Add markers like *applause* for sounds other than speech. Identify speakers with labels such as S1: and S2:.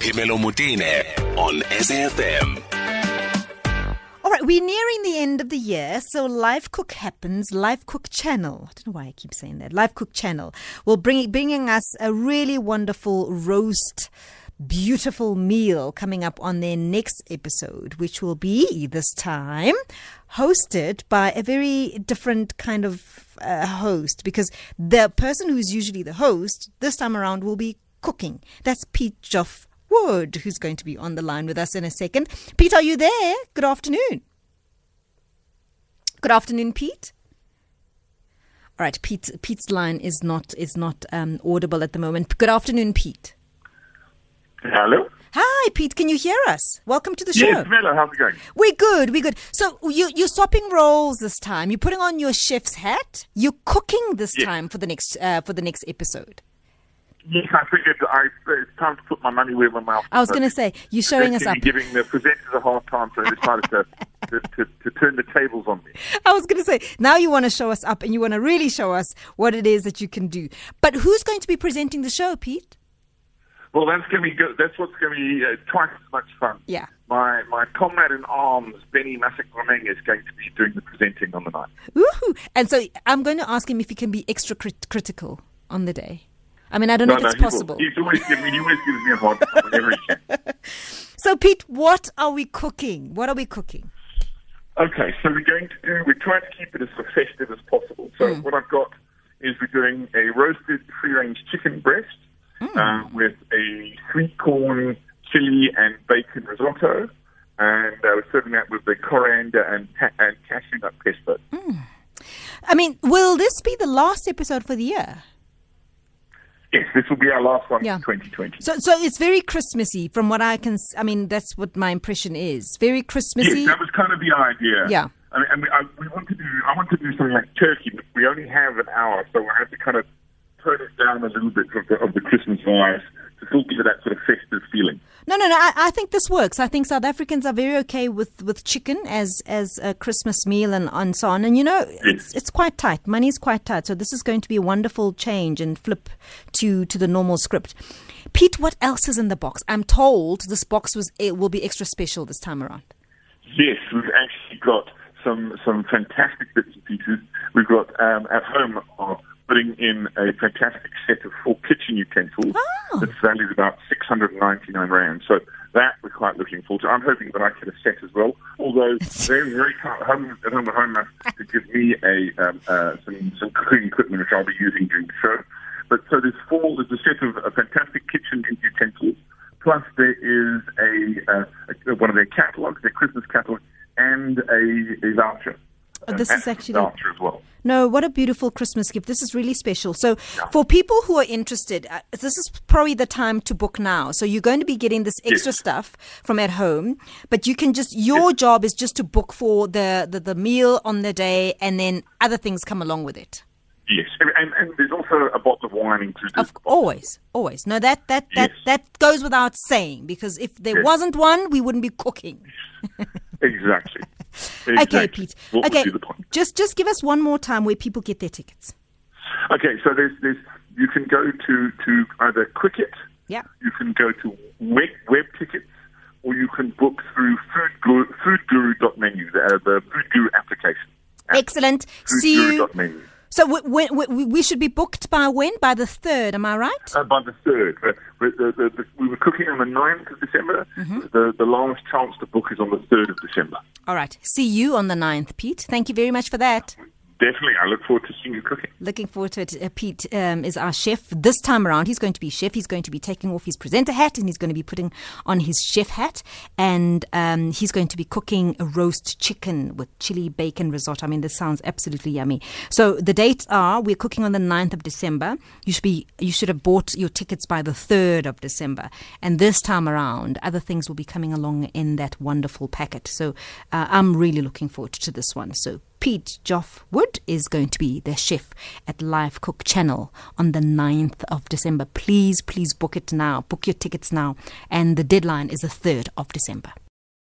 S1: Phemelo Motene on SAFM.
S2: All right, we're nearing the end of the year, so Live Cook happens. Live Cook Channel, I don't know why I keep saying that. Live Cook Channel will bring bringing us a really wonderful roast, beautiful meal coming up on their next episode, which will be this time hosted by a very different kind of uh, host because the person who's usually the host this time around will be cooking. That's Piet Joff Wood, who's going to be on the line with us in a second. Piet, are you there? Good afternoon. Good afternoon, Piet. All right, Piet. Piet's line is not is not um, audible at the moment. Good afternoon, Piet.
S3: Hello.
S2: Hi, Piet. Can you hear us? Welcome to the show.
S3: Yes, Melo, how's it going?
S2: We're good. We're good. So you you're swapping roles this time. You're putting on your chef's hat. You're cooking this
S3: Yes.
S2: time for the next uh, for the next episode.
S3: Yes, I figured I, it's time to put my money where my mouth is.
S2: I was going to say you're showing us up.
S3: Giving the presenters a hard time, so they decided to, to, to, to turn the tables on me. *laughs*
S2: I was going to say, now you want to show us up and you want to really show us what it is that you can do. But who's going to be presenting the show, Piet?
S3: Well, that's going to be good. That's what's going to be uh, twice as much fun.
S2: Yeah.
S3: My my comrade in arms, Benny Masekwaneng, is going to be doing the presenting on the night.
S2: Woohoo! And so I'm going to ask him if he can be extra crit- critical on the day. I mean, I don't know if it's possible.
S3: He's always me, he always gives me a hard time whenever he can.
S2: So, Piet, what are we cooking? What are we cooking?
S3: Okay, so we're going to do, we're trying to keep it as festive as possible. So
S2: Hmm.
S3: what I've got is we're doing a roasted free-range chicken breast
S2: Hmm.
S3: uh, with a sweet corn, chili, and bacon risotto. And uh, we're serving that with the coriander and, ta- and cashew nut pesto.
S2: I mean, will this be the last episode for the year?
S3: Yes, this will be our last one
S2: Yeah.
S3: for 2020.
S2: So, so it's very Christmassy, from what I can. s- I mean, that's what my impression is. Very Christmassy.
S3: Yes, that was kind of the idea.
S2: Yeah.
S3: I mean, and we, I, we want to do. I want to do something like turkey, but we only have an hour, so we have to kind of tone it down a little bit of the, of the Christmas vibes to still give it that sort of festive.
S2: No, no, no. I, I think this works. I think South Africans are very okay with, with chicken as as a Christmas meal and, and so on. And you know, it's it's quite tight. Money's quite tight. So this is going to be a wonderful change and flip to to the normal script. Piet, what else is in the box? I'm told this box was it will be extra special this time around.
S3: Yes, we've actually got some some fantastic bits and pieces. We've got um, at home putting in a fantastic set of four kitchen utensils
S2: Oh.
S3: that's valued about 699 rand. So that we're quite looking forward to. I'm hoping that I get a set as well. Although they're very kind home at home at home to give me a um, uh, some some cooking equipment which I'll be using during the show. But so there's four. There's a set of uh, fantastic kitchen utensils. Plus there is a, uh, a one of their catalogs, their Christmas catalog, and a, a voucher.
S2: Oh, this is actually-
S3: well.
S2: No, what a beautiful Christmas gift. This is really special. So, for people who are interested, uh, this is probably the time to book now. So, you're going to be getting this extra
S3: Yes.
S2: stuff from at home, but you can just, your job is just to book for the, the, the meal on the day, and then other things come along with it.
S3: Yes, and, and, and there's also a bottle of wine included.
S2: Of always, always. No, that that that
S3: Yes.
S2: that goes without saying because if there
S3: Yes.
S2: wasn't one, we wouldn't be cooking. *laughs*
S3: Exactly.
S2: Okay, Piet.
S3: What
S2: okay,
S3: the point?
S2: just just give us one more time where people get their tickets.
S3: Okay, so there's there's you can go to to either Quicket,
S2: Yeah.
S3: you can go to web, web tickets, or you can book through Food Guru, foodguru.menu, the, uh, the Food Guru application. App.
S2: Excellent. See you.
S3: Foodguru.menu.
S2: So we, we, we, should be booked by when? By the third, am I right?
S3: Uh, by the third, uh, we- were cooking on the 9th of December.
S2: Mm-hmm.
S3: The the last chance to book is on the third of December.
S2: All right. See you on the 9th, Piet. Thank you very much for that.
S3: Definitely, I look forward to seeing you cooking.
S2: Looking forward to it. Uh, Piet um, is our chef. This time around, he's going to be chef. He's going to be taking off his presenter hat and he's going to be putting on his chef hat. And um, he's going to be cooking a roast chicken with chili bacon risotto. I mean, this sounds absolutely yummy. So the dates are we're cooking on the 9th of December. You should be you should have bought your tickets by the 3rd of December. And this time around, other things will be coming along in that wonderful packet. So uh, I'm really looking forward to this one. So Piet Joff Wood is going to be the chef at Live Cook Channel on the 9th of December. Please, please book it now. Book your tickets now. And the deadline is the 3rd of December.